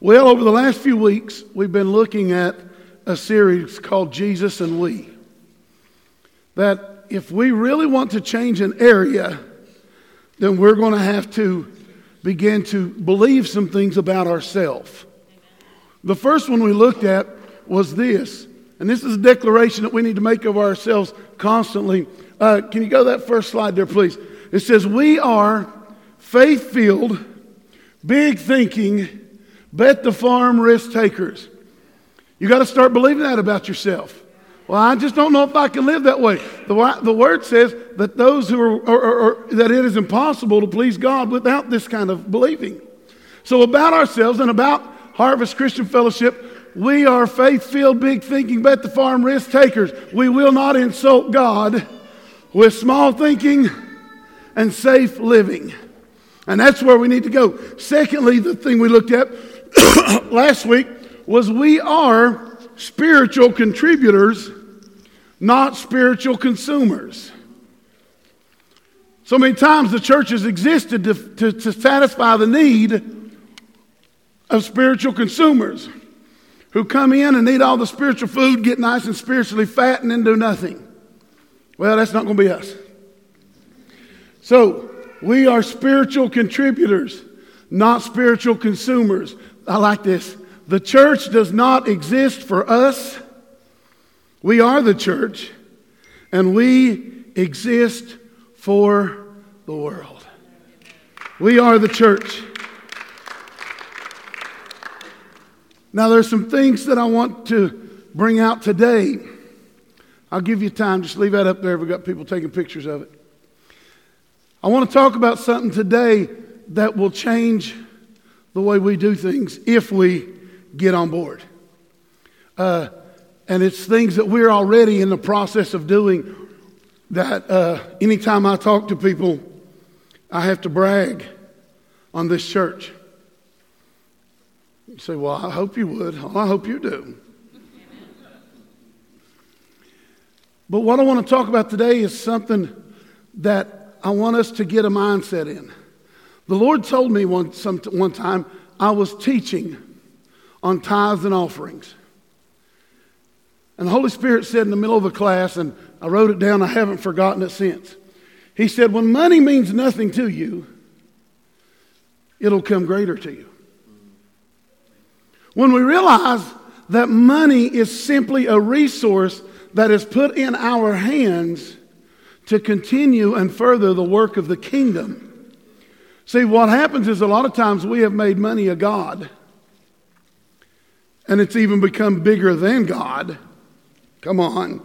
Well, over the last few weeks, we've been looking at a series called Jesus and We. That if we really want to change an area, then we're going to have to begin to believe some things about ourselves. The first one we looked at was this, and this is a declaration that we need to make of ourselves constantly. Uh, can you go that first slide there, please? It says, We are faith filled, big thinking, Bet the farm risk takers. You got to start believing that about yourself. Well, I just don't know if I can live that way. The, the word says that those who are, are, are, that it is impossible to please God without this kind of believing. So, about ourselves and about Harvest Christian Fellowship, we are faith filled, big thinking, bet the farm risk takers. We will not insult God with small thinking and safe living. And that's where we need to go. Secondly, the thing we looked at last week was we are spiritual contributors, not spiritual consumers. So many times the church has existed to, to, to satisfy the need of spiritual consumers who come in and eat all the spiritual food, get nice and spiritually fat, and then do nothing. Well, that's not going to be us. So, we are spiritual contributors, not spiritual consumers. I like this. The church does not exist for us. We are the church, and we exist for the world. We are the church. Now, there's some things that I want to bring out today. I'll give you time. Just leave that up there. We've got people taking pictures of it. I want to talk about something today that will change the way we do things if we get on board. Uh, and it's things that we're already in the process of doing that uh, anytime I talk to people, I have to brag on this church. You say, Well, I hope you would. Well, I hope you do. But what I want to talk about today is something that I want us to get a mindset in. The Lord told me one, some, one time I was teaching on tithes and offerings. And the Holy Spirit said in the middle of a class, and I wrote it down, I haven't forgotten it since. He said, When money means nothing to you, it'll come greater to you. When we realize that money is simply a resource that is put in our hands to continue and further the work of the kingdom See, what happens is a lot of times we have made money a God, and it's even become bigger than God. Come on.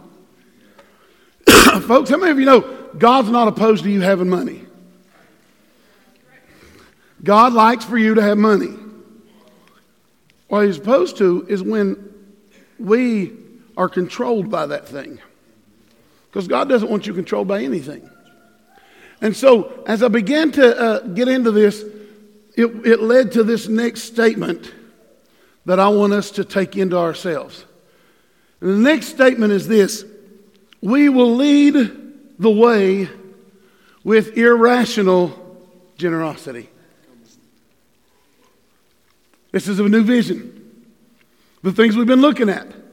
Folks, how many of you know God's not opposed to you having money? God likes for you to have money. What he's opposed to is when we are controlled by that thing. Because God doesn't want you controlled by anything. And so, as I began to uh, get into this, it, it led to this next statement that I want us to take into ourselves. And the next statement is this We will lead the way with irrational generosity. This is a new vision. The things we've been looking at.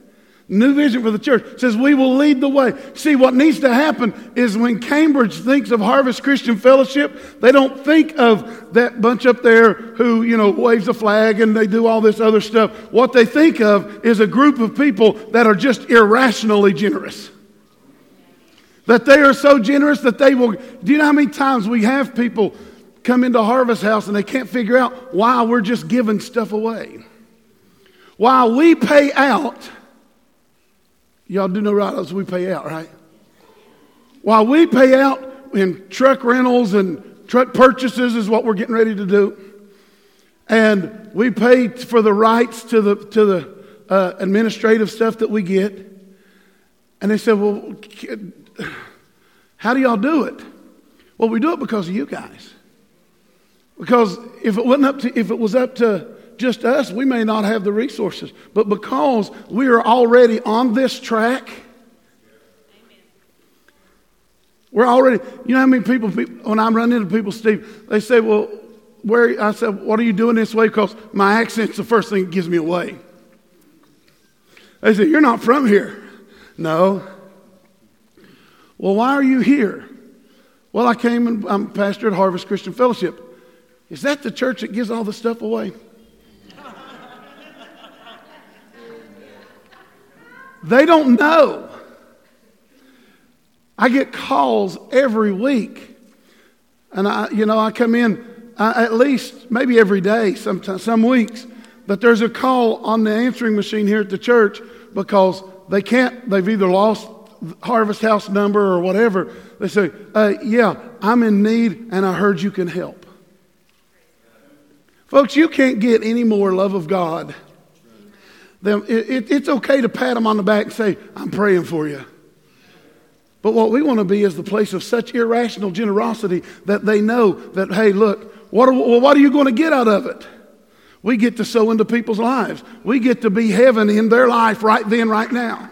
New vision for the church says we will lead the way. See, what needs to happen is when Cambridge thinks of Harvest Christian Fellowship, they don't think of that bunch up there who, you know, waves a flag and they do all this other stuff. What they think of is a group of people that are just irrationally generous. That they are so generous that they will. Do you know how many times we have people come into Harvest House and they can't figure out why we're just giving stuff away? While we pay out Y'all do know right as we pay out, right? While we pay out in truck rentals and truck purchases is what we're getting ready to do. And we pay for the rights to the, to the uh, administrative stuff that we get. And they said, Well, how do y'all do it? Well, we do it because of you guys. Because if it wasn't up to, if it was up to just us, we may not have the resources. But because we are already on this track, we're already, you know how many people, when I'm running into people, Steve, they say, well, where I said, What are you doing this way? Because my accent's the first thing that gives me away. They said, You're not from here. No. Well, why are you here? Well, I came and I'm pastor at Harvest Christian Fellowship. Is that the church that gives all the stuff away? They don't know. I get calls every week. And I, you know, I come in uh, at least maybe every day, sometimes some weeks. But there's a call on the answering machine here at the church because they can't. They've either lost Harvest House number or whatever. They say, uh, "Yeah, I'm in need, and I heard you can help." Folks, you can't get any more love of God. Than, it, it, it's okay to pat them on the back and say, "I'm praying for you." But what we want to be is the place of such irrational generosity that they know that, hey, look, what are, what are you going to get out of it? We get to sow into people's lives. We get to be heaven in their life right then, right now.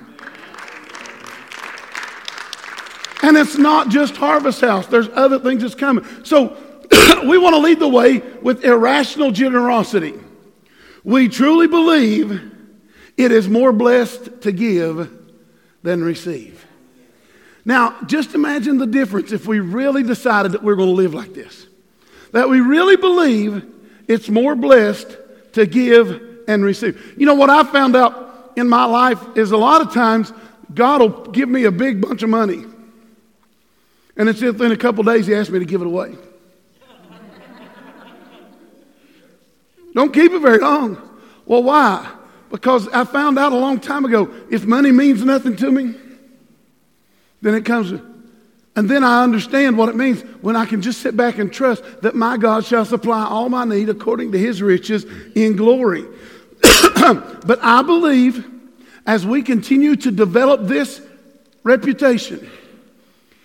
And it's not just Harvest House, there's other things that's coming. So we want to lead the way with irrational generosity. We truly believe it is more blessed to give than receive. Now, just imagine the difference if we really decided that we're going to live like this that we really believe it's more blessed to give and receive. You know what I found out in my life is a lot of times God will give me a big bunch of money. And it's within a couple days he asks me to give it away. Don't keep it very long. Well, why? Because I found out a long time ago if money means nothing to me, then it comes and then I understand what it means when I can just sit back and trust that my God shall supply all my need according to his riches in glory. but I believe as we continue to develop this reputation,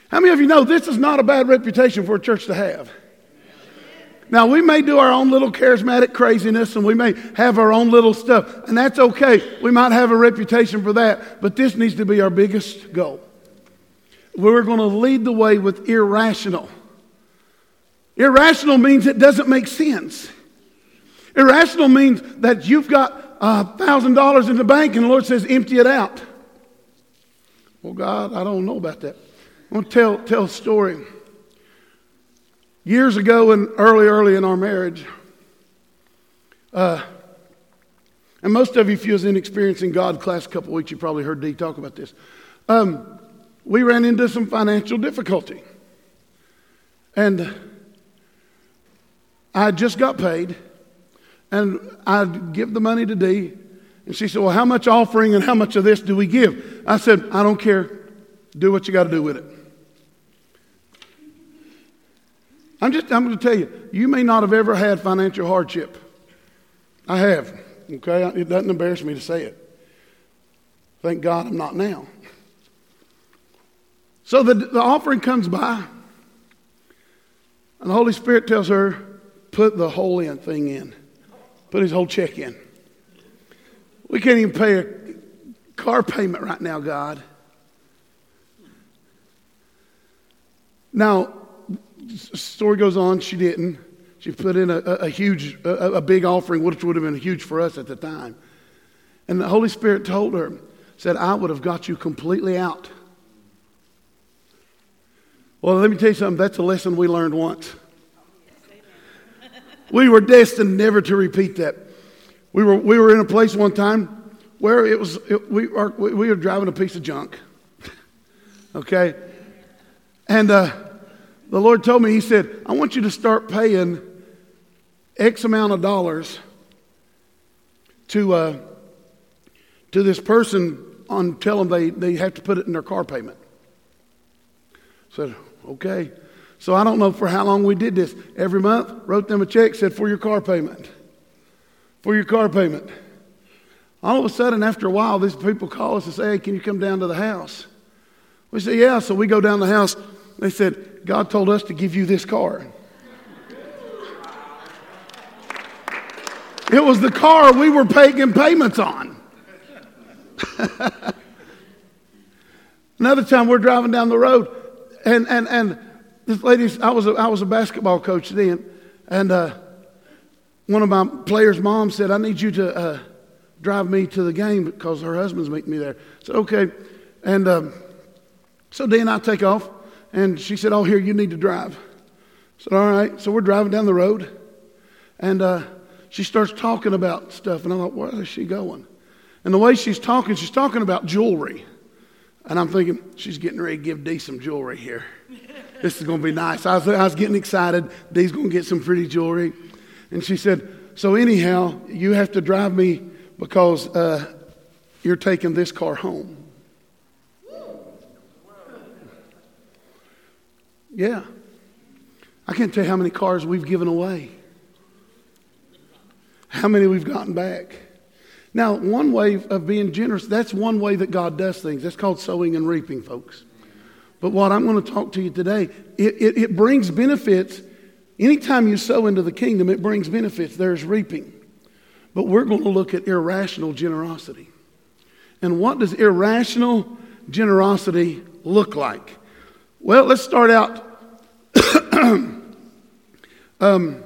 how many of you know this is not a bad reputation for a church to have? Now, we may do our own little charismatic craziness and we may have our own little stuff, and that's okay. We might have a reputation for that, but this needs to be our biggest goal we're going to lead the way with irrational. Irrational means it doesn't make sense. Irrational means that you've got uh, $1,000 in the bank and the Lord says, empty it out. Well, God, I don't know about that. I want to tell, tell a story. Years ago, and early, early in our marriage, uh, and most of you, if you was in Experiencing God class a couple weeks, you probably heard Dee talk about this. Um, we ran into some financial difficulty. And I just got paid, and I'd give the money to Dee. And she said, Well, how much offering and how much of this do we give? I said, I don't care. Do what you got to do with it. I'm just, I'm going to tell you, you may not have ever had financial hardship. I have, okay? It doesn't embarrass me to say it. Thank God I'm not now. So the, the offering comes by, and the Holy Spirit tells her, put the whole in thing in, put his whole check in. We can't even pay a car payment right now, God. Now, story goes on, she didn't. She put in a, a, huge, a, a big offering, which would have been huge for us at the time. And the Holy Spirit told her, said, I would have got you completely out well, let me tell you something. That's a lesson we learned once. we were destined never to repeat that. We were, we were in a place one time where it was, it, we, are, we were driving a piece of junk. okay? And uh, the Lord told me, He said, I want you to start paying X amount of dollars to, uh, to this person on tell them they, they have to put it in their car payment. I said, Okay. So I don't know for how long we did this. Every month, wrote them a check, said, for your car payment. For your car payment. All of a sudden, after a while, these people call us and say, hey, can you come down to the house? We say, yeah. So we go down the house. They said, God told us to give you this car. It was the car we were paying payments on. Another time we're driving down the road and, and, and this lady, I was a, I was a basketball coach then, and uh, one of my players' moms said, I need you to uh, drive me to the game because her husband's meeting me there. Said, okay. And um, so Dee and I take off, and she said, Oh, here, you need to drive. I said, All right. So we're driving down the road, and uh, she starts talking about stuff, and I thought, Where is she going? And the way she's talking, she's talking about jewelry. And I'm thinking, she's getting ready to give Dee some jewelry here. This is going to be nice. I was, I was getting excited. Dee's going to get some pretty jewelry. And she said, So, anyhow, you have to drive me because uh, you're taking this car home. Yeah. I can't tell you how many cars we've given away, how many we've gotten back. Now, one way of being generous, that's one way that God does things. That's called sowing and reaping, folks. But what I'm going to talk to you today, it, it, it brings benefits. Anytime you sow into the kingdom, it brings benefits. There's reaping. But we're going to look at irrational generosity. And what does irrational generosity look like? Well, let's start out. um,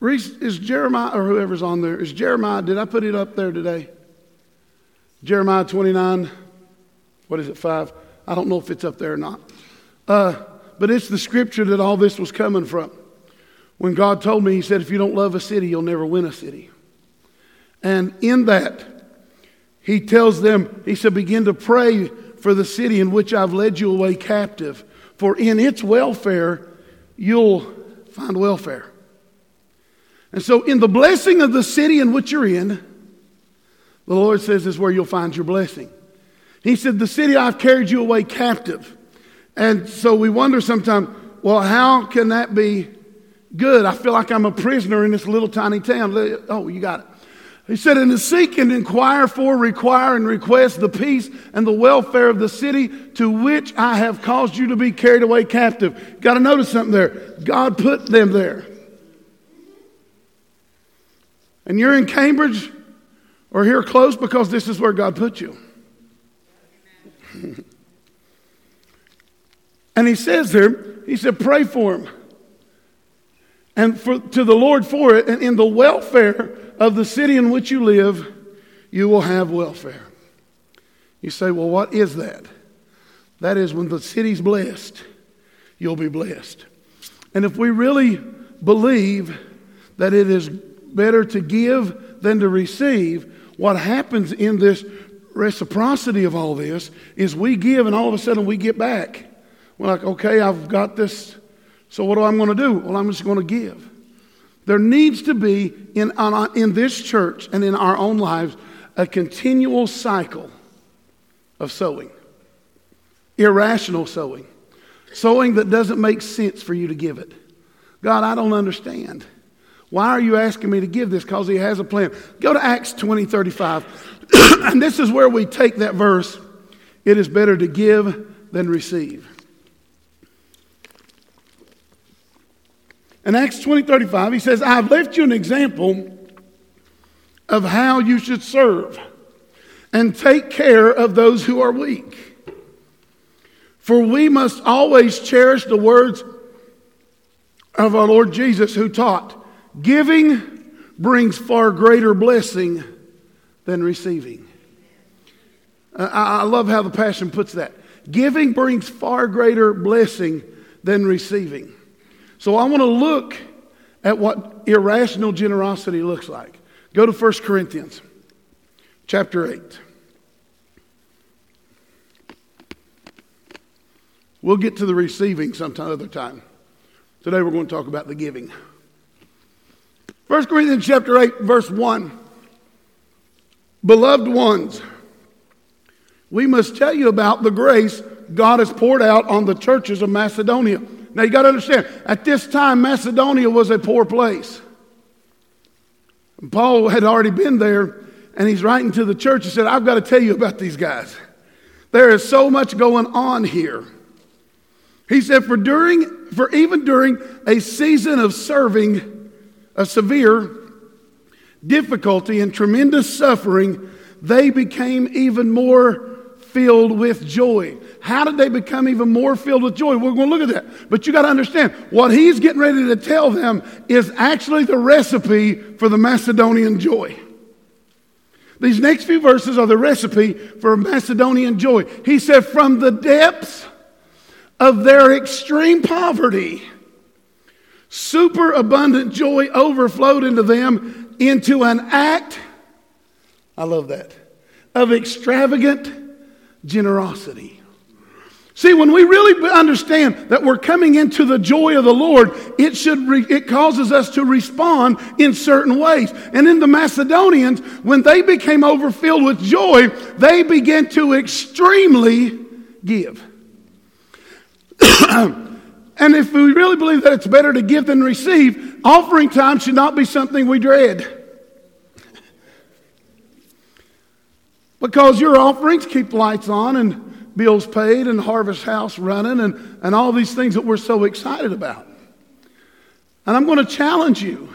Reese, is Jeremiah, or whoever's on there, is Jeremiah, did I put it up there today? Jeremiah 29, what is it, 5? I don't know if it's up there or not. Uh, but it's the scripture that all this was coming from. When God told me, He said, if you don't love a city, you'll never win a city. And in that, He tells them, He said, begin to pray for the city in which I've led you away captive, for in its welfare, you'll find welfare. And so, in the blessing of the city in which you're in, the Lord says is where you'll find your blessing. He said, The city I've carried you away captive. And so we wonder sometimes, well, how can that be good? I feel like I'm a prisoner in this little tiny town. Oh, you got it. He said, And to seek and inquire for, require and request the peace and the welfare of the city to which I have caused you to be carried away captive. Got to notice something there. God put them there. And you're in Cambridge or here close because this is where God put you. and he says there, he said, pray for him and for, to the Lord for it, and in the welfare of the city in which you live, you will have welfare. You say, well, what is that? That is when the city's blessed, you'll be blessed. And if we really believe that it is better to give than to receive, what happens in this reciprocity of all this is we give and all of a sudden we get back. We're like, okay, I've got this so, what am I going to do? Well, I'm just going to give. There needs to be in, in this church and in our own lives a continual cycle of sowing, irrational sowing, sowing that doesn't make sense for you to give it. God, I don't understand. Why are you asking me to give this? Because He has a plan. Go to Acts 20 35. and this is where we take that verse it is better to give than receive. In Acts 20 35, he says, I've left you an example of how you should serve and take care of those who are weak. For we must always cherish the words of our Lord Jesus, who taught, Giving brings far greater blessing than receiving. Uh, I love how the Passion puts that. Giving brings far greater blessing than receiving. So I want to look at what irrational generosity looks like. Go to 1 Corinthians chapter 8. We'll get to the receiving sometime other time. Today we're going to talk about the giving. 1 Corinthians chapter 8 verse 1. Beloved ones, we must tell you about the grace God has poured out on the churches of Macedonia. Now you got to understand, at this time, Macedonia was a poor place. Paul had already been there, and he's writing to the church. and said, I've got to tell you about these guys. There is so much going on here. He said, for during, for even during a season of serving, a severe difficulty and tremendous suffering, they became even more filled with joy. How did they become even more filled with joy? We're going to look at that. But you got to understand what he's getting ready to tell them is actually the recipe for the Macedonian joy. These next few verses are the recipe for Macedonian joy. He said, From the depths of their extreme poverty, superabundant joy overflowed into them into an act, I love that, of extravagant generosity. See, when we really understand that we're coming into the joy of the Lord, it should re- it causes us to respond in certain ways. And in the Macedonians, when they became overfilled with joy, they began to extremely give. and if we really believe that it's better to give than receive, offering time should not be something we dread. Because your offerings keep lights on and bills paid and Harvest House running and, and all these things that we're so excited about. And I'm going to challenge you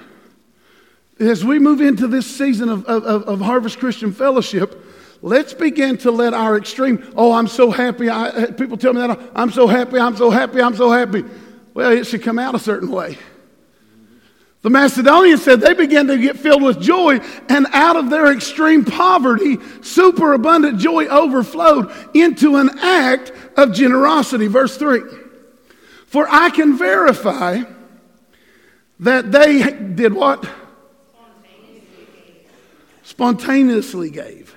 as we move into this season of, of, of Harvest Christian Fellowship. Let's begin to let our extreme, oh, I'm so happy. I, people tell me that, I'm so happy, I'm so happy, I'm so happy. Well, it should come out a certain way. The Macedonians said they began to get filled with joy, and out of their extreme poverty, superabundant joy overflowed into an act of generosity. Verse 3 For I can verify that they did what? Spontaneously gave.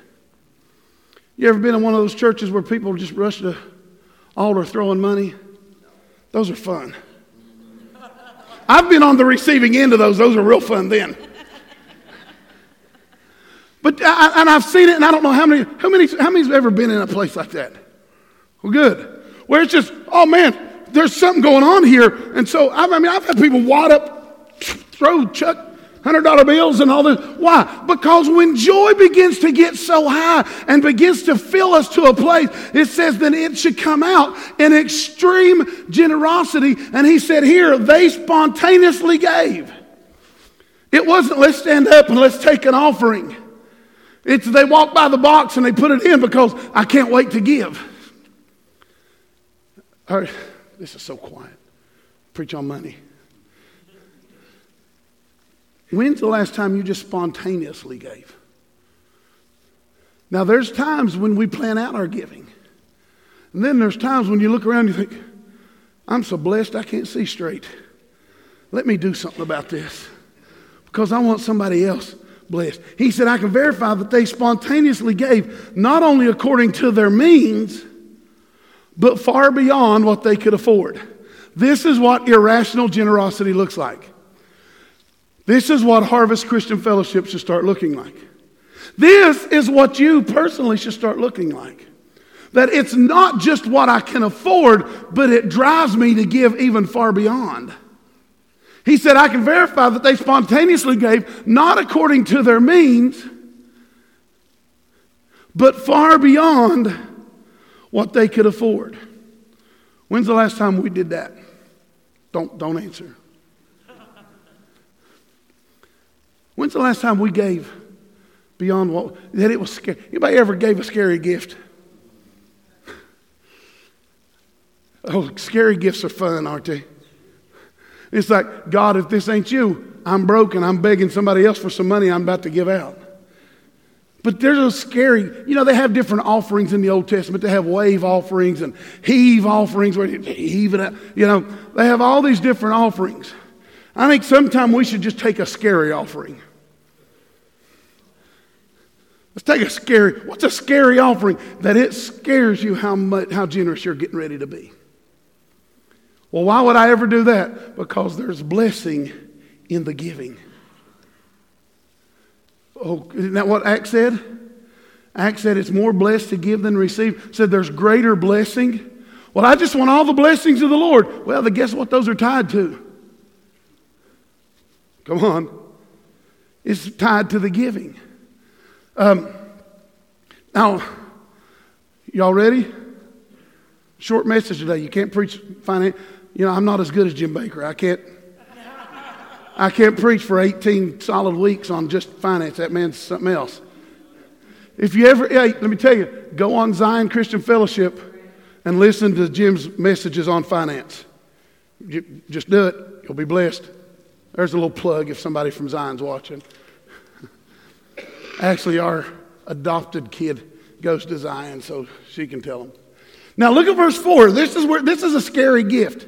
You ever been in one of those churches where people just rush the altar throwing money? Those are fun. I've been on the receiving end of those. Those are real fun then. But I, and I've seen it, and I don't know how many, how many, how many's ever been in a place like that? Well, good. Where it's just, oh man, there's something going on here, and so I mean, I've had people wad up, throw, chuck $100 bills and all this. Why? Because when joy begins to get so high and begins to fill us to a place, it says that it should come out in extreme generosity. And he said here, they spontaneously gave. It wasn't let's stand up and let's take an offering. It's they walked by the box and they put it in because I can't wait to give. All right, this is so quiet. Preach on money. When's the last time you just spontaneously gave? Now, there's times when we plan out our giving. And then there's times when you look around and you think, I'm so blessed I can't see straight. Let me do something about this because I want somebody else blessed. He said, I can verify that they spontaneously gave not only according to their means, but far beyond what they could afford. This is what irrational generosity looks like. This is what Harvest Christian Fellowship should start looking like. This is what you personally should start looking like. That it's not just what I can afford, but it drives me to give even far beyond. He said, I can verify that they spontaneously gave, not according to their means, but far beyond what they could afford. When's the last time we did that? Don't, don't answer. When's the last time we gave beyond what that it was scary? Anybody ever gave a scary gift? Oh, scary gifts are fun, aren't they? It's like, God, if this ain't you, I'm broken. I'm begging somebody else for some money I'm about to give out. But there's a scary, you know, they have different offerings in the Old Testament. They have wave offerings and heave offerings where you heave it up. You know, they have all these different offerings. I think sometime we should just take a scary offering. Let's take a scary, what's a scary offering? That it scares you how much, how generous you're getting ready to be. Well, why would I ever do that? Because there's blessing in the giving. Oh, isn't that what Acts said? Acts said it's more blessed to give than receive. Said there's greater blessing. Well, I just want all the blessings of the Lord. Well, then guess what those are tied to? Come on. It's tied to the giving. Um, now, y'all ready? Short message today. You can't preach finance. You know, I'm not as good as Jim Baker. I can't. I can't preach for 18 solid weeks on just finance. That man's something else. If you ever, hey, let me tell you, go on Zion Christian Fellowship and listen to Jim's messages on finance. Just do it. You'll be blessed. There's a little plug if somebody from Zion's watching. Actually, our adopted kid goes to Zion, so she can tell them. Now look at verse 4. This is where this is a scary gift.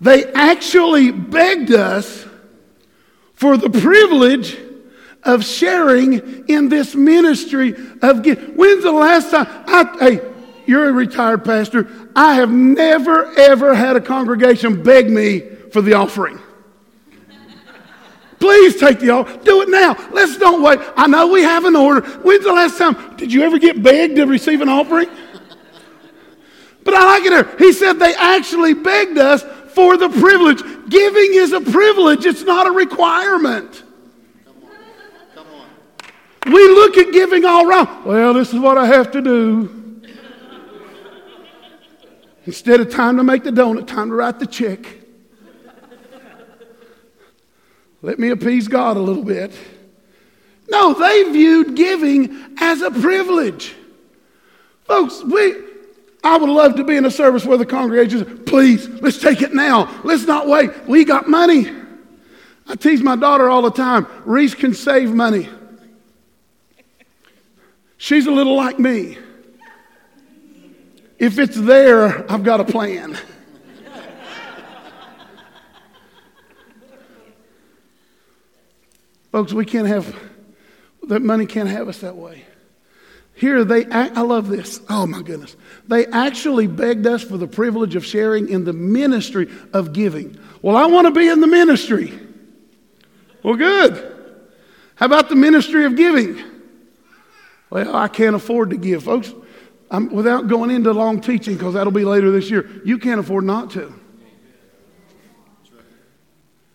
They actually begged us for the privilege of sharing in this ministry of gift. When's the last time I hey, you're a retired pastor. I have never ever had a congregation beg me for the offering. Please take the offering. Do it now. Let's don't wait. I know we have an order. When's the last time? Did you ever get begged to receive an offering? But I like it here. He said they actually begged us for the privilege. Giving is a privilege, it's not a requirement. Come on. We look at giving all wrong. Well, this is what I have to do. Instead of time to make the donut, time to write the check. Let me appease God a little bit. No, they viewed giving as a privilege. Folks, we, I would love to be in a service where the congregation says, please, let's take it now. Let's not wait. We got money. I tease my daughter all the time. Reese can save money. She's a little like me. If it's there, I've got a plan. Folks, we can't have, that money can't have us that way. Here, they, I love this. Oh my goodness. They actually begged us for the privilege of sharing in the ministry of giving. Well, I want to be in the ministry. Well, good. How about the ministry of giving? Well, I can't afford to give. Folks, I'm, without going into long teaching, because that'll be later this year, you can't afford not to.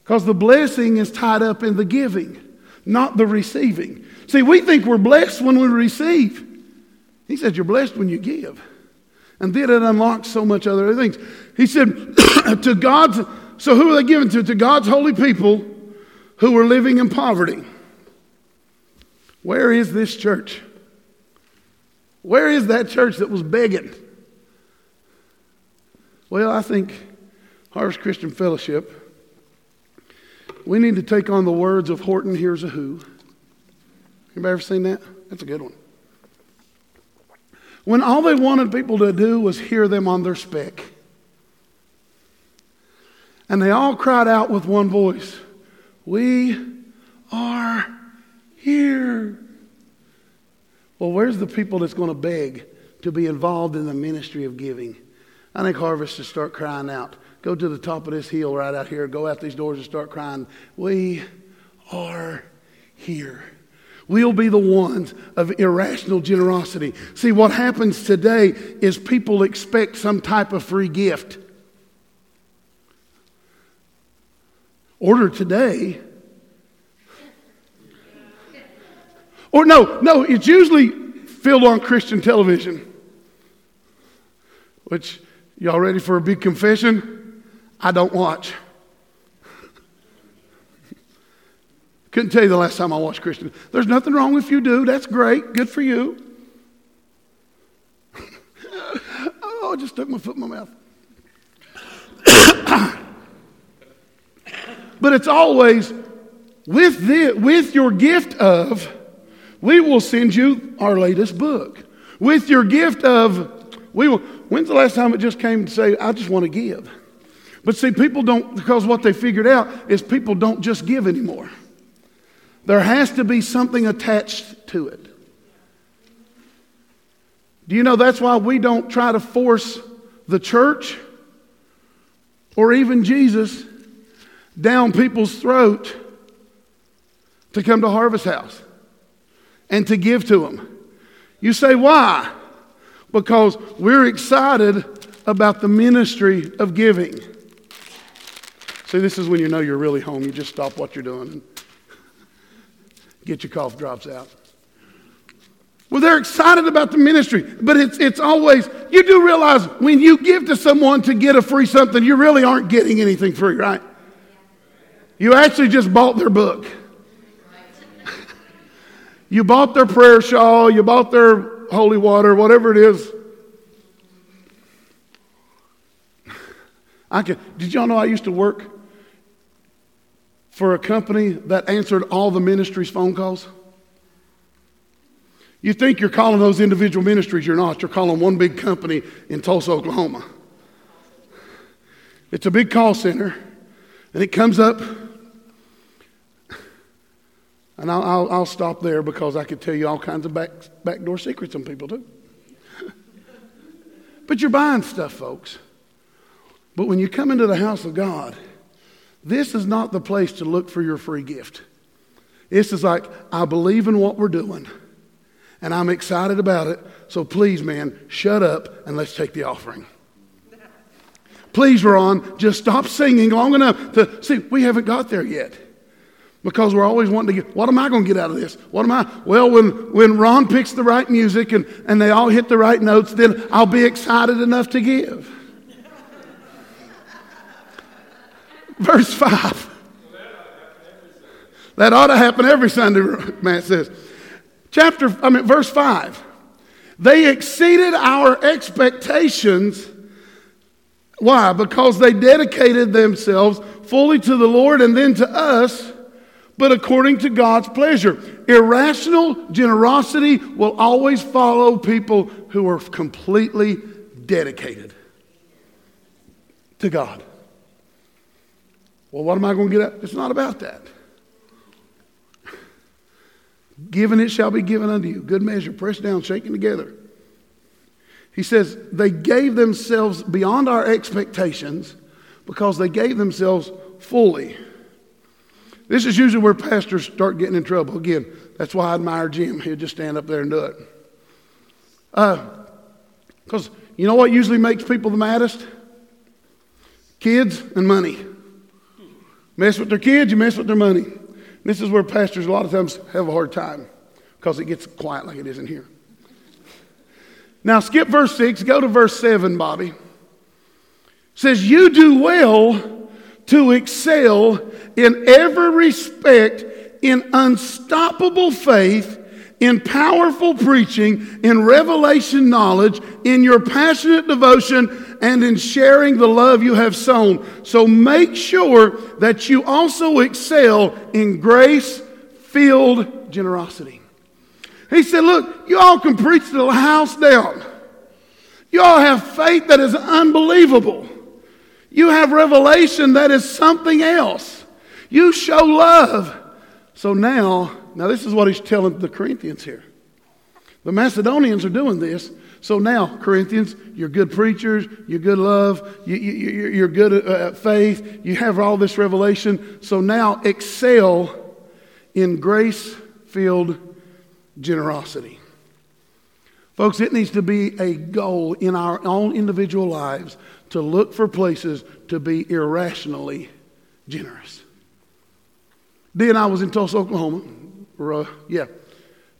Because the blessing is tied up in the giving, not the receiving. See, we think we're blessed when we receive. He said, You're blessed when you give. And then it unlocks so much other things. He said, To God's, so who are they giving to? To God's holy people who were living in poverty. Where is this church? Where is that church that was begging? Well, I think Harvest Christian Fellowship we need to take on the words of Horton Hears a Who. Anybody ever seen that? That's a good one. When all they wanted people to do was hear them on their speck. And they all cried out with one voice, We are here. Well, where's the people that's going to beg to be involved in the ministry of giving? I think Harvest should start crying out go to the top of this hill right out here, go out these doors and start crying, We are here. We'll be the ones of irrational generosity. See, what happens today is people expect some type of free gift. Order today. Or no, no, it's usually filled on Christian television. Which, y'all ready for a big confession? I don't watch. Couldn't tell you the last time I watched Christian. There's nothing wrong if you do. That's great. Good for you. oh, I just stuck my foot in my mouth. but it's always with, the, with your gift of, we will send you our latest book. With your gift of, we will. When's the last time it just came to say, I just want to give? But see, people don't, because what they figured out is people don't just give anymore. There has to be something attached to it. Do you know that's why we don't try to force the church or even Jesus down people's throat to come to Harvest House and to give to them? You say, why? Because we're excited about the ministry of giving. See, this is when you know you're really home. You just stop what you're doing and get your cough drops out. Well, they're excited about the ministry, but it's, it's always, you do realize when you give to someone to get a free something, you really aren't getting anything free, right? You actually just bought their book. You bought their prayer shawl, you bought their holy water, whatever it is. I can, did y'all know I used to work for a company that answered all the ministry's phone calls? You think you're calling those individual ministries, you're not. You're calling one big company in Tulsa, Oklahoma. It's a big call center, and it comes up. And I'll, I'll, I'll stop there because I could tell you all kinds of back, backdoor secrets on people, too. but you're buying stuff, folks. But when you come into the house of God, this is not the place to look for your free gift. This is like, I believe in what we're doing and I'm excited about it. So please, man, shut up and let's take the offering. Please, Ron, just stop singing long enough to see. We haven't got there yet because we're always wanting to get. What am I going to get out of this? What am I? Well, when when Ron picks the right music and and they all hit the right notes, then I'll be excited enough to give. Verse five. That ought to happen every Sunday. Matt says. Chapter, I mean, verse 5. They exceeded our expectations. Why? Because they dedicated themselves fully to the Lord and then to us, but according to God's pleasure. Irrational generosity will always follow people who are completely dedicated to God. Well, what am I going to get at? It's not about that. Given it shall be given unto you. Good measure, pressed down, shaken together. He says they gave themselves beyond our expectations because they gave themselves fully. This is usually where pastors start getting in trouble. Again, that's why I admire Jim. He'll just stand up there and do it. Because uh, you know what usually makes people the maddest? Kids and money. Mess with their kids, you mess with their money. This is where pastors a lot of times have a hard time because it gets quiet like it is in here. Now, skip verse 6, go to verse 7, Bobby. It says, You do well to excel in every respect in unstoppable faith, in powerful preaching, in revelation knowledge, in your passionate devotion, and in sharing the love you have sown. So make sure that you also excel in grace filled generosity. He said, Look, you all can preach to the house down. You all have faith that is unbelievable. You have revelation that is something else. You show love. So now, now this is what he's telling the Corinthians here. The Macedonians are doing this. So now, Corinthians, you're good preachers, you're good love, you, you, you're good uh, at faith, you have all this revelation. So now excel in grace filled generosity. Folks, it needs to be a goal in our own individual lives to look for places to be irrationally generous. Dee and I was in Tulsa, Oklahoma. Yeah.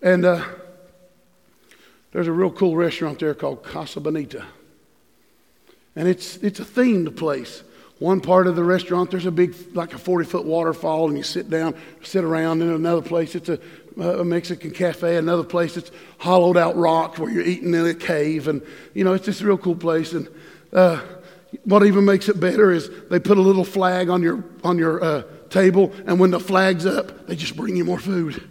And uh, there's a real cool restaurant there called Casa Bonita. And it's, it's a themed place. One part of the restaurant, there's a big, like a 40 foot waterfall, and you sit down, sit around. In another place, it's a, a Mexican cafe. Another place, it's hollowed out rock where you're eating in a cave. And, you know, it's just a real cool place. And uh, what even makes it better is they put a little flag on your, on your uh, table, and when the flag's up, they just bring you more food.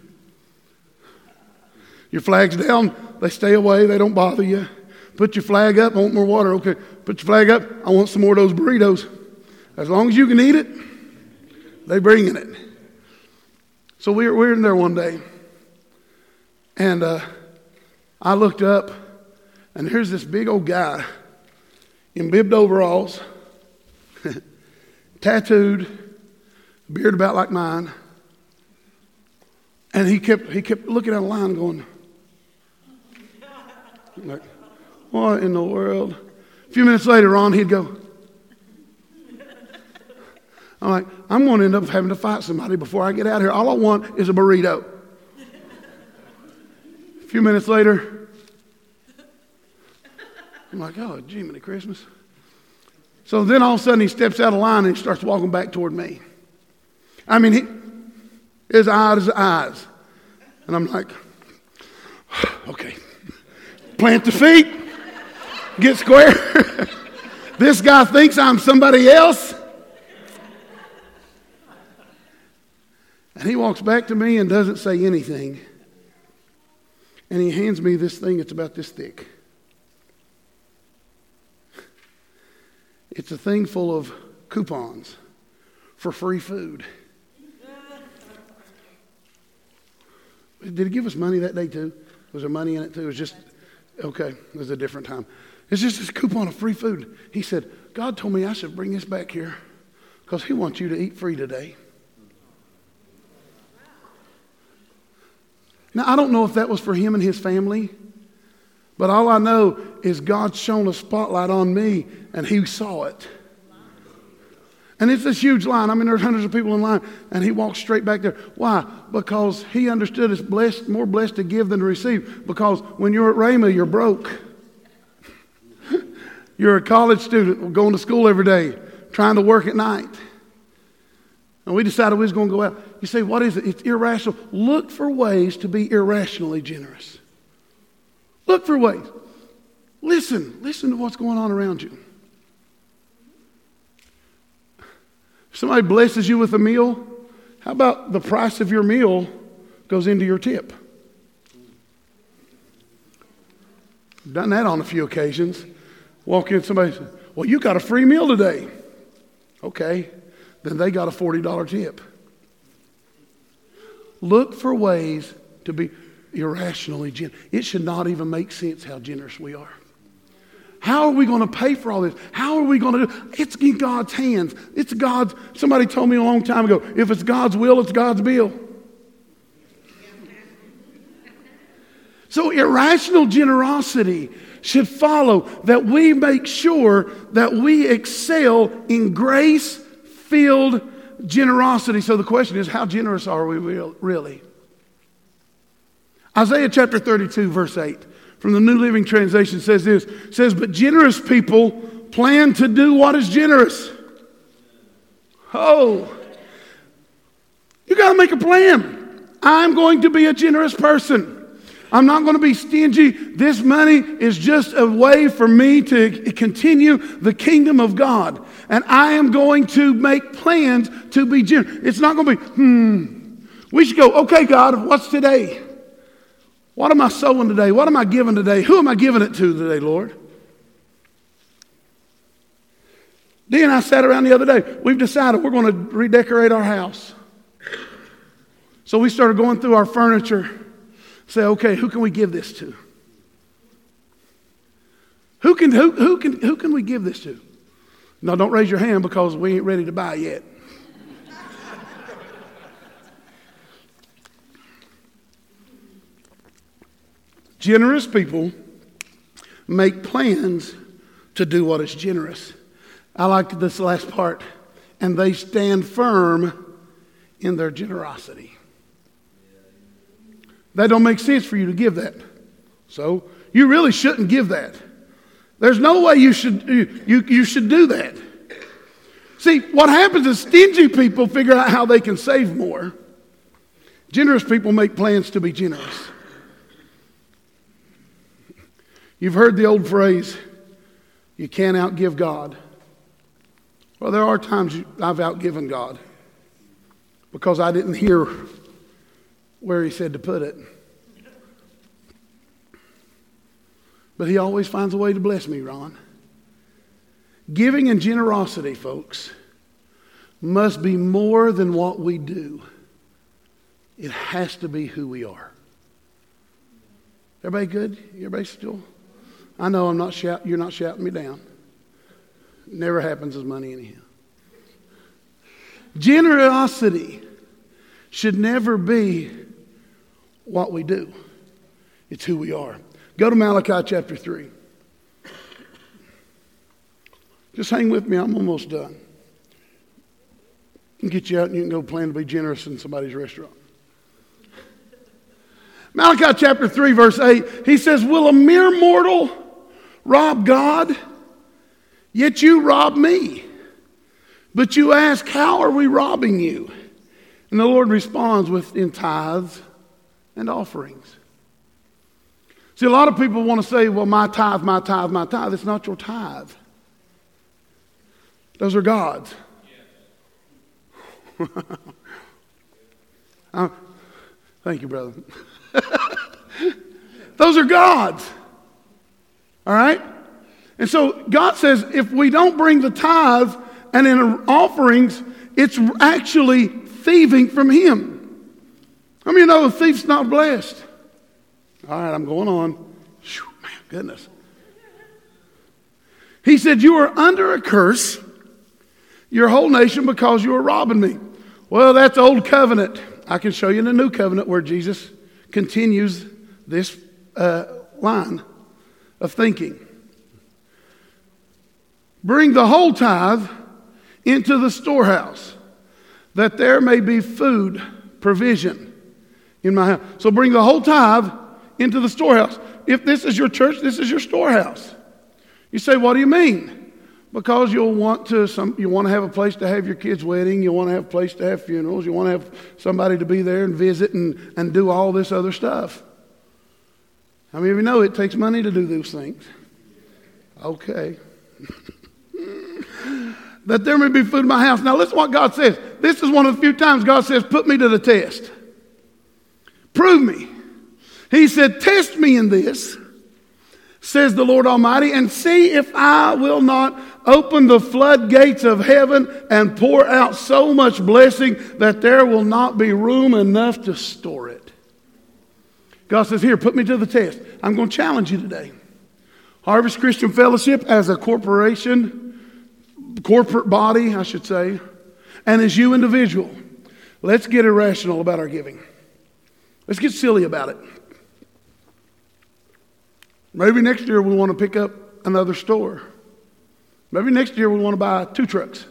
Your flag's down, they stay away, they don't bother you. Put your flag up, I want more water. Okay, put your flag up, I want some more of those burritos. As long as you can eat it, they bringing it. So we were, we were in there one day, and uh, I looked up, and here's this big old guy in bibbed overalls, tattooed, beard about like mine, and he kept he kept looking at the line, going. Like, what in the world? A few minutes later on, he'd go, I'm like, I'm going to end up having to fight somebody before I get out here. All I want is a burrito. a few minutes later, I'm like, oh, Jiminy Christmas. So then all of a sudden he steps out of line and he starts walking back toward me. I mean, he, his eyes, his eyes. And I'm like, okay. Plant the feet. Get square. this guy thinks I'm somebody else. And he walks back to me and doesn't say anything. And he hands me this thing, it's about this thick. It's a thing full of coupons for free food. Did he give us money that day too? Was there money in it too? It was just, okay, it was a different time. It's just this coupon of free food. He said, God told me I should bring this back here because he wants you to eat free today. Now, I don't know if that was for him and his family, but all I know is God shone a spotlight on me and he saw it. And it's this huge line. I mean, there's hundreds of people in line, and he walks straight back there. Why? Because he understood it's blessed, more blessed to give than to receive. Because when you're at Rhema, you're broke. you're a college student going to school every day, trying to work at night. And we decided we was going to go out. You say, what is it? It's irrational. Look for ways to be irrationally generous. Look for ways. Listen, listen to what's going on around you. Somebody blesses you with a meal, how about the price of your meal goes into your tip? Done that on a few occasions. Walk in, somebody says, Well, you got a free meal today. Okay, then they got a $40 tip. Look for ways to be irrationally generous. It should not even make sense how generous we are. How are we going to pay for all this? How are we going to do It's in God's hands. It's God's. Somebody told me a long time ago if it's God's will, it's God's bill. So, irrational generosity should follow that we make sure that we excel in grace filled generosity. So, the question is how generous are we really? Isaiah chapter 32, verse 8 from the New Living Translation says this says, But generous people plan to do what is generous. Oh, you got to make a plan. I'm going to be a generous person. I'm not going to be stingy. This money is just a way for me to continue the kingdom of God. And I am going to make plans to be generous. It's not going to be, hmm. We should go, okay, God, what's today? What am I sowing today? What am I giving today? Who am I giving it to today, Lord? Dee and I sat around the other day. We've decided we're going to redecorate our house. So we started going through our furniture, say, okay, who can we give this to? Who can, who, who, can, who can we give this to? Now, don't raise your hand because we ain't ready to buy yet. Generous people make plans to do what is generous. I like this last part. And they stand firm in their generosity. That don't make sense for you to give that. So you really shouldn't give that. There's no way you should, you, you, should do that. See, what happens is stingy people figure out how they can save more. Generous people make plans to be generous. You've heard the old phrase, you can't outgive God. Well, there are times I've outgiven God because I didn't hear where He said to put it. But He always finds a way to bless me, Ron. Giving and generosity, folks, must be more than what we do. It has to be who we are. Everybody good? Everybody still? I know I'm not shout, you're not shouting me down. Never happens as money anyhow. Generosity should never be what we do. It's who we are. Go to Malachi chapter 3. Just hang with me, I'm almost done. I can get you out and you can go plan to be generous in somebody's restaurant. Malachi chapter 3, verse 8, he says, Will a mere mortal rob God, yet you rob me. But you ask, How are we robbing you? And the Lord responds with in tithes and offerings. See, a lot of people want to say, well, my tithe, my tithe, my tithe. It's not your tithe. Those are God's. uh, thank you, brother. Those are God's. All right? And so God says if we don't bring the tithe and in offerings, it's actually thieving from Him. I mean, you know, a thief's not blessed. All right, I'm going on. Whew, man, goodness. He said, You are under a curse, your whole nation, because you are robbing me. Well, that's old covenant. I can show you in the new covenant where Jesus continues this uh, line of thinking. Bring the whole tithe into the storehouse, that there may be food, provision in my house. So bring the whole tithe into the storehouse. If this is your church, this is your storehouse. You say, what do you mean? Because you'll want to some, you want to have a place to have your kid's wedding, you want to have a place to have funerals, you want to have somebody to be there and visit and, and do all this other stuff. Many of you know it takes money to do those things? Okay. that there may be food in my house. Now listen what God says. This is one of the few times God says, put me to the test. Prove me. He said, Test me in this, says the Lord Almighty, and see if I will not open the floodgates of heaven and pour out so much blessing that there will not be room enough to store it. God says, Here, put me to the test. I'm going to challenge you today. Harvest Christian Fellowship as a corporation, corporate body, I should say, and as you individual, let's get irrational about our giving. Let's get silly about it. Maybe next year we want to pick up another store. Maybe next year we want to buy two trucks.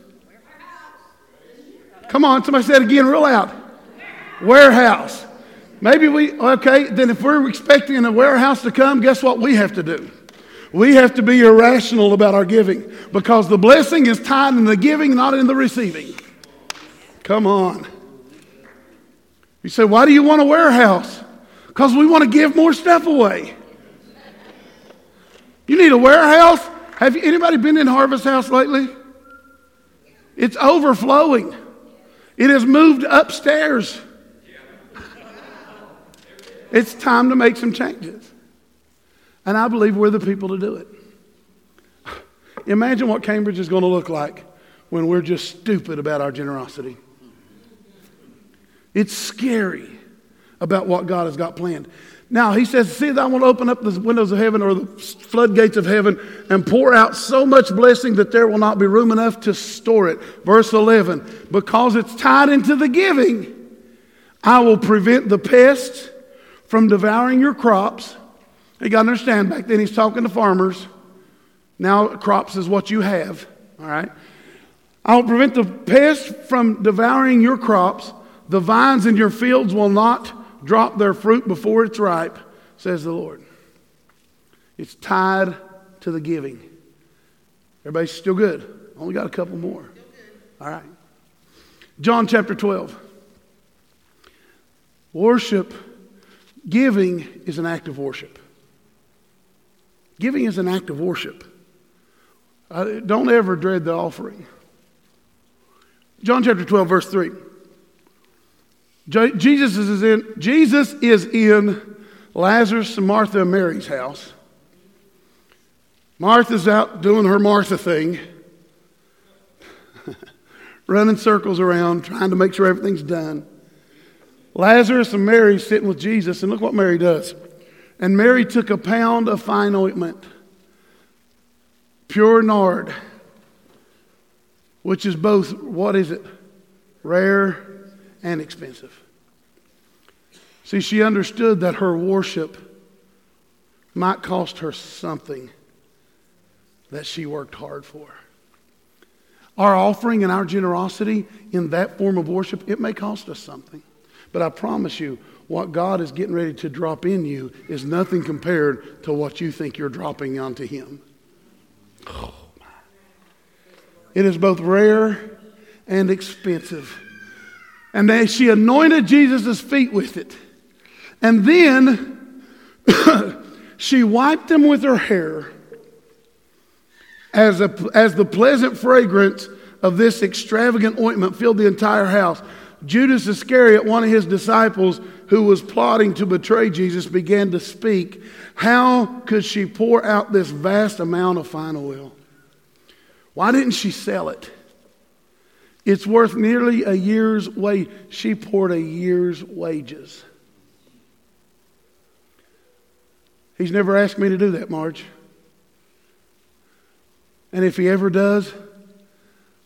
Come on, somebody say it again real loud. Warehouse. Maybe we, okay, then if we're expecting a warehouse to come, guess what we have to do? We have to be irrational about our giving because the blessing is tied in the giving, not in the receiving. Come on. You say, why do you want a warehouse? Because we want to give more stuff away. You need a warehouse? Have you, anybody been in Harvest House lately? It's overflowing. It has moved upstairs. It's time to make some changes. And I believe we're the people to do it. Imagine what Cambridge is going to look like when we're just stupid about our generosity. It's scary about what God has got planned. Now, he says, See, I will open up the windows of heaven or the floodgates of heaven and pour out so much blessing that there will not be room enough to store it. Verse 11, because it's tied into the giving, I will prevent the pests from devouring your crops. You got to understand, back then he's talking to farmers. Now, crops is what you have, all right? I will prevent the pests from devouring your crops. The vines in your fields will not drop their fruit before it's ripe, says the Lord. It's tied to the giving. Everybody's still good? Only got a couple more. All right. John chapter 12. Worship, giving is an act of worship. Giving is an act of worship. Uh, don't ever dread the offering. John chapter 12, verse 3. Jesus is in, Jesus is in Lazarus and Martha and Mary's house. Martha's out doing her Martha thing, running circles around, trying to make sure everything's done. Lazarus and Mary sitting with Jesus, and look what Mary does. And Mary took a pound of fine ointment, pure nard, which is both, what is it? Rare and expensive. See, she understood that her worship might cost her something that she worked hard for. Our offering and our generosity in that form of worship, it may cost us something. But I promise you, what God is getting ready to drop in you is nothing compared to what you think you're dropping onto Him. Oh, it is both rare and expensive. And they, she anointed Jesus' feet with it. And then She wiped them with her hair as, a, as the pleasant fragrance of this extravagant ointment filled the entire house. Judas Iscariot, one of his disciples who was plotting to betray Jesus, began to speak. How could she pour out this vast amount of fine oil? Why didn't she sell it? It's worth nearly a year's wage. She poured a year's wages. He's never asked me to do that, Marge. And if he ever does,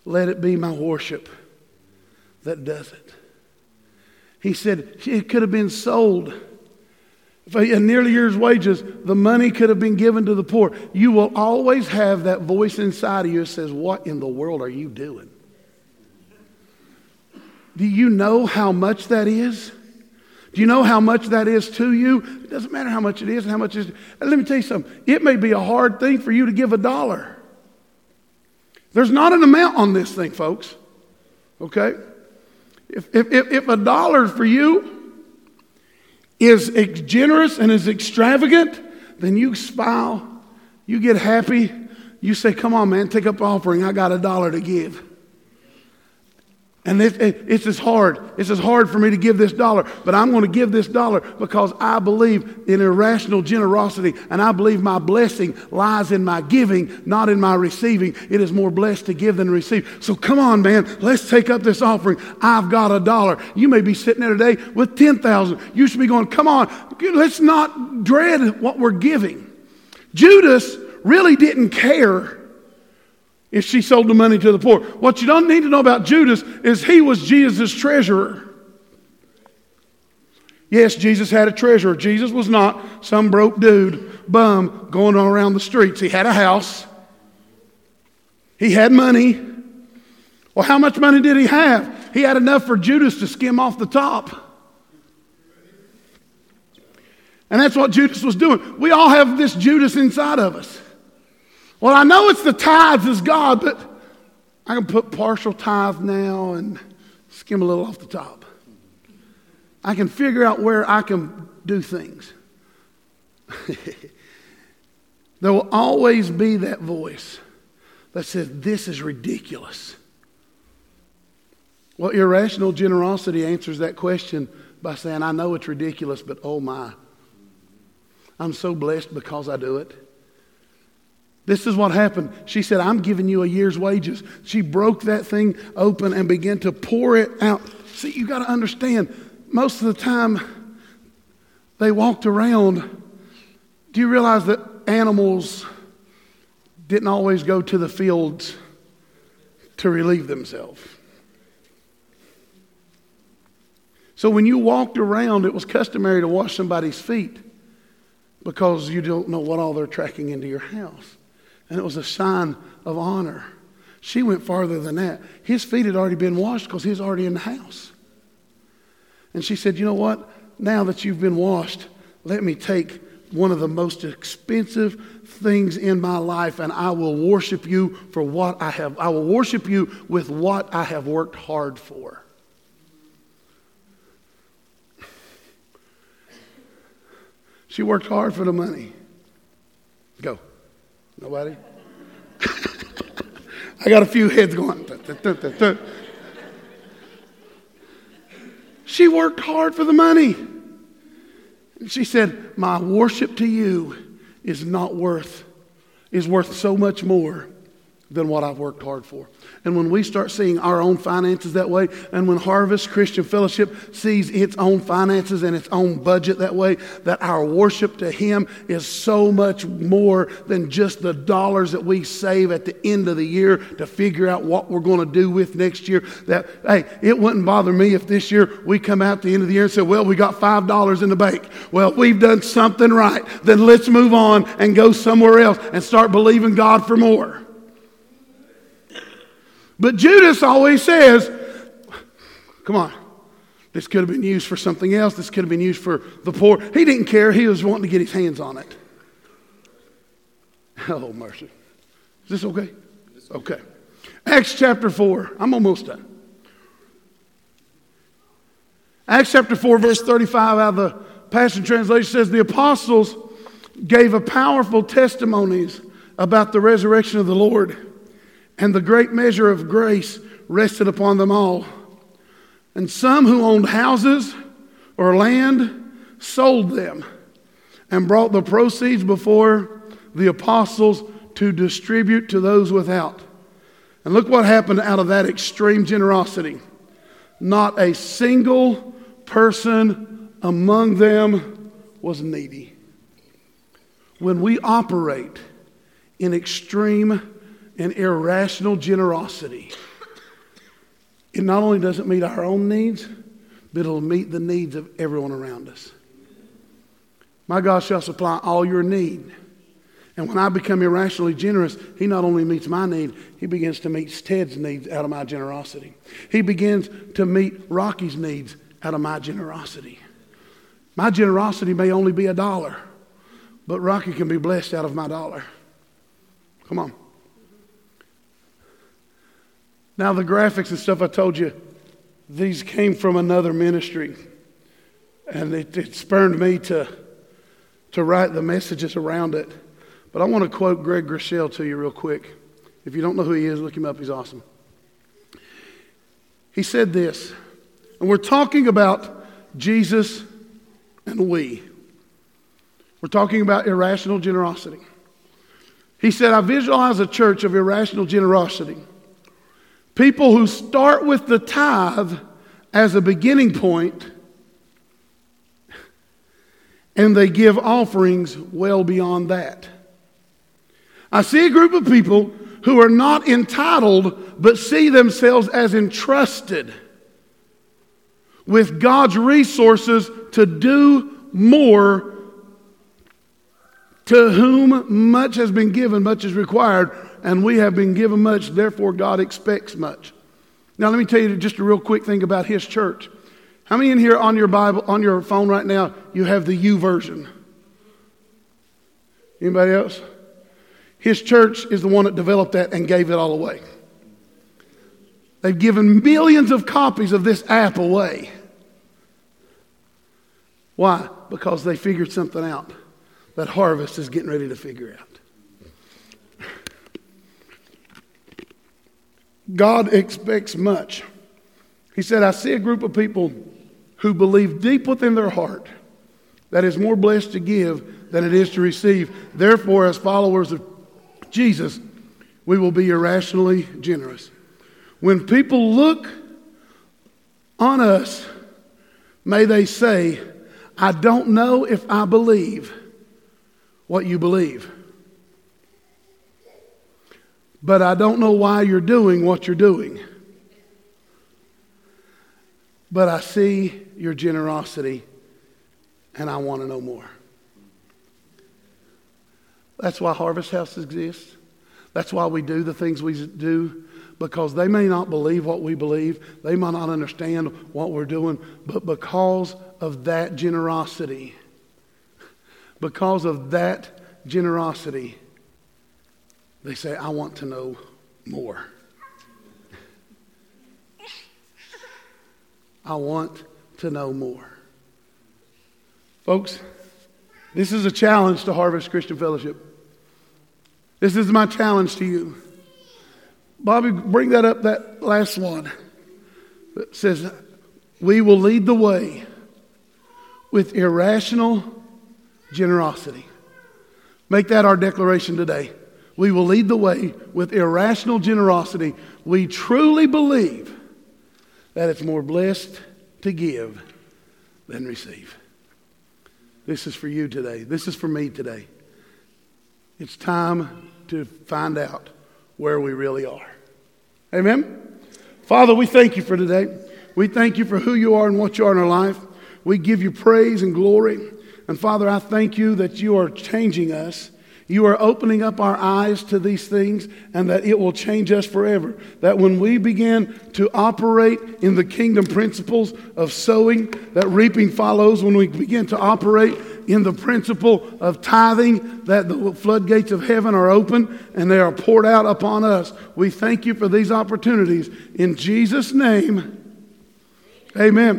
let it be my worship that does it. He said it could have been sold. For a nearly year's wages, the money could have been given to the poor. You will always have that voice inside of you that says, What in the world are you doing? Do you know how much that is? Do you know how much that is to you? It doesn't matter how much it is and how much it is. Let me tell you something. It may be a hard thing for you to give a dollar. There's not an amount on this thing, folks. Okay? If, if, if a dollar for you is generous and is extravagant, then you smile, you get happy, you say, Come on, man, take up offering. I got a dollar to give. And it, it, it's as hard. It's as hard for me to give this dollar, but I'm going to give this dollar because I believe in irrational generosity, and I believe my blessing lies in my giving, not in my receiving. It is more blessed to give than to receive. So come on, man, let's take up this offering. I've got a dollar. You may be sitting there today with ten thousand. You should be going, come on, let's not dread what we're giving. Judas really didn't care if she sold the money to the poor. What you don't need to know about Judas is he was Jesus' treasurer. Yes, Jesus had a treasurer. Jesus was not some broke dude, bum, going around the streets. He had a house, he had money. Well, how much money did he have? He had enough for Judas to skim off the top. And that's what Judas was doing. We all have this Judas inside of us. Well, I know it's the tithes is God, but I can put partial tithe now and skim a little off the top. I can figure out where I can do things. there will always be that voice that says, This is ridiculous. Well, irrational generosity answers that question by saying, I know it's ridiculous, but oh my. I'm so blessed because I do it. This is what happened. She said, I'm giving you a year's wages. She broke that thing open and began to pour it out. See, you got to understand, most of the time they walked around. Do you realize that animals didn't always go to the fields to relieve themselves? So when you walked around, it was customary to wash somebody's feet because you don't know what all they're tracking into your house and it was a sign of honor. She went farther than that. His feet had already been washed because he was already in the house. And she said, You know what? Now that you've been washed, let me take one of the most expensive things in my life and I will worship you for what I have. I will worship you with what I have worked hard for. She worked hard for the money. Go. Nobody? I got a few heads going. she worked hard for the money. And she said, My worship to you is not worth, is worth so much more than what I've worked hard for. And when we start seeing our own finances that way, and when Harvest Christian Fellowship sees its own finances and its own budget that way, that our worship to Him is so much more than just the dollars that we save at the end of the year to figure out what we're going to do with next year. That, hey, it wouldn't bother me if this year we come out the end of the year and say, well, we got $5 in the bank. Well, we've done something right. Then let's move on and go somewhere else and start believing God for more. But Judas always says, come on, this could have been used for something else. This could have been used for the poor. He didn't care. He was wanting to get his hands on it. Oh, mercy. Is this okay? Okay. Acts chapter 4. I'm almost done. Acts chapter 4, verse 35 out of the Passion Translation says, The apostles gave a powerful testimonies about the resurrection of the Lord, and the great measure of grace rested upon them all. And some who owned houses or land sold them and brought the proceeds before the apostles to distribute to those without. And look what happened out of that extreme generosity. Not a single person among them was needy. When we operate in extreme and irrational generosity, it not only doesn't meet our own needs, but it'll meet the needs of everyone around us. My God shall supply all your need. And when I become irrationally generous, He not only meets my need, He begins to meet Ted's needs out of my generosity. He begins to meet Rocky's needs out of my generosity. My generosity may only be a dollar, but Rocky can be blessed out of my dollar. Come on. Now, the graphics and stuff I told you, these came from another ministry. And it, it spurred me to, to write the messages around it. But I want to quote Greg Groeschel to you real quick. If you don't know who he is, look him up. He's awesome. He said this, and we're talking about Jesus and we. We're talking about irrational generosity. He said, I visualize a church of irrational generosity. People who start with the tithe as a beginning point and they give offerings well beyond that. I see a group of people who are not entitled but see themselves as entrusted with God's resources to do more. To whom much has been given, much is required, and we have been given much, therefore God expects much. Now, let me tell you just a real quick thing about His church. How many in here on your Bible, on your phone right now, you have the YouVersion? Anybody else? His church is the one that developed that and gave it all away. They've given millions of copies of this app away. Why? Because they figured something out that Harvest is getting ready to figure out. God expects much. He said, I see a group of people who believe deep within their heart that it's more blessed to give than it is to receive. Therefore, as followers of Jesus, we will be irrationally generous. When people look on us, may they say, I don't know if I believe what you believe. But I don't know why you're doing what you're doing. But I see your generosity and I want to know more. That's why Harvest House exists. That's why we do the things we do because they may not believe what we believe, they might not understand what we're doing, but because of that generosity, because of that generosity, they say, I want to know more. I want to know more. Folks, this is a challenge to Harvest Christian Fellowship. This is my challenge to you. Bobby, bring that up, that last one that says, We will lead the way with irrational generosity. Make that our declaration today. We will lead the way with irrational generosity. We truly believe that it's more blessed to give than receive. This is for you today. This is for me today. It's time to find out where we really are. Amen? Father, we thank you for today. We thank you for who you are and what you are in our life. We give you praise and glory. And Father, I thank you that you are changing us you are opening up our eyes to these things and that it will change us forever. That when we begin to operate in the kingdom principles of sowing, that reaping follows. When we begin to operate in the principle of tithing, that the floodgates of heaven are open and they are poured out upon us. We thank you for these opportunities. In Jesus' name, amen.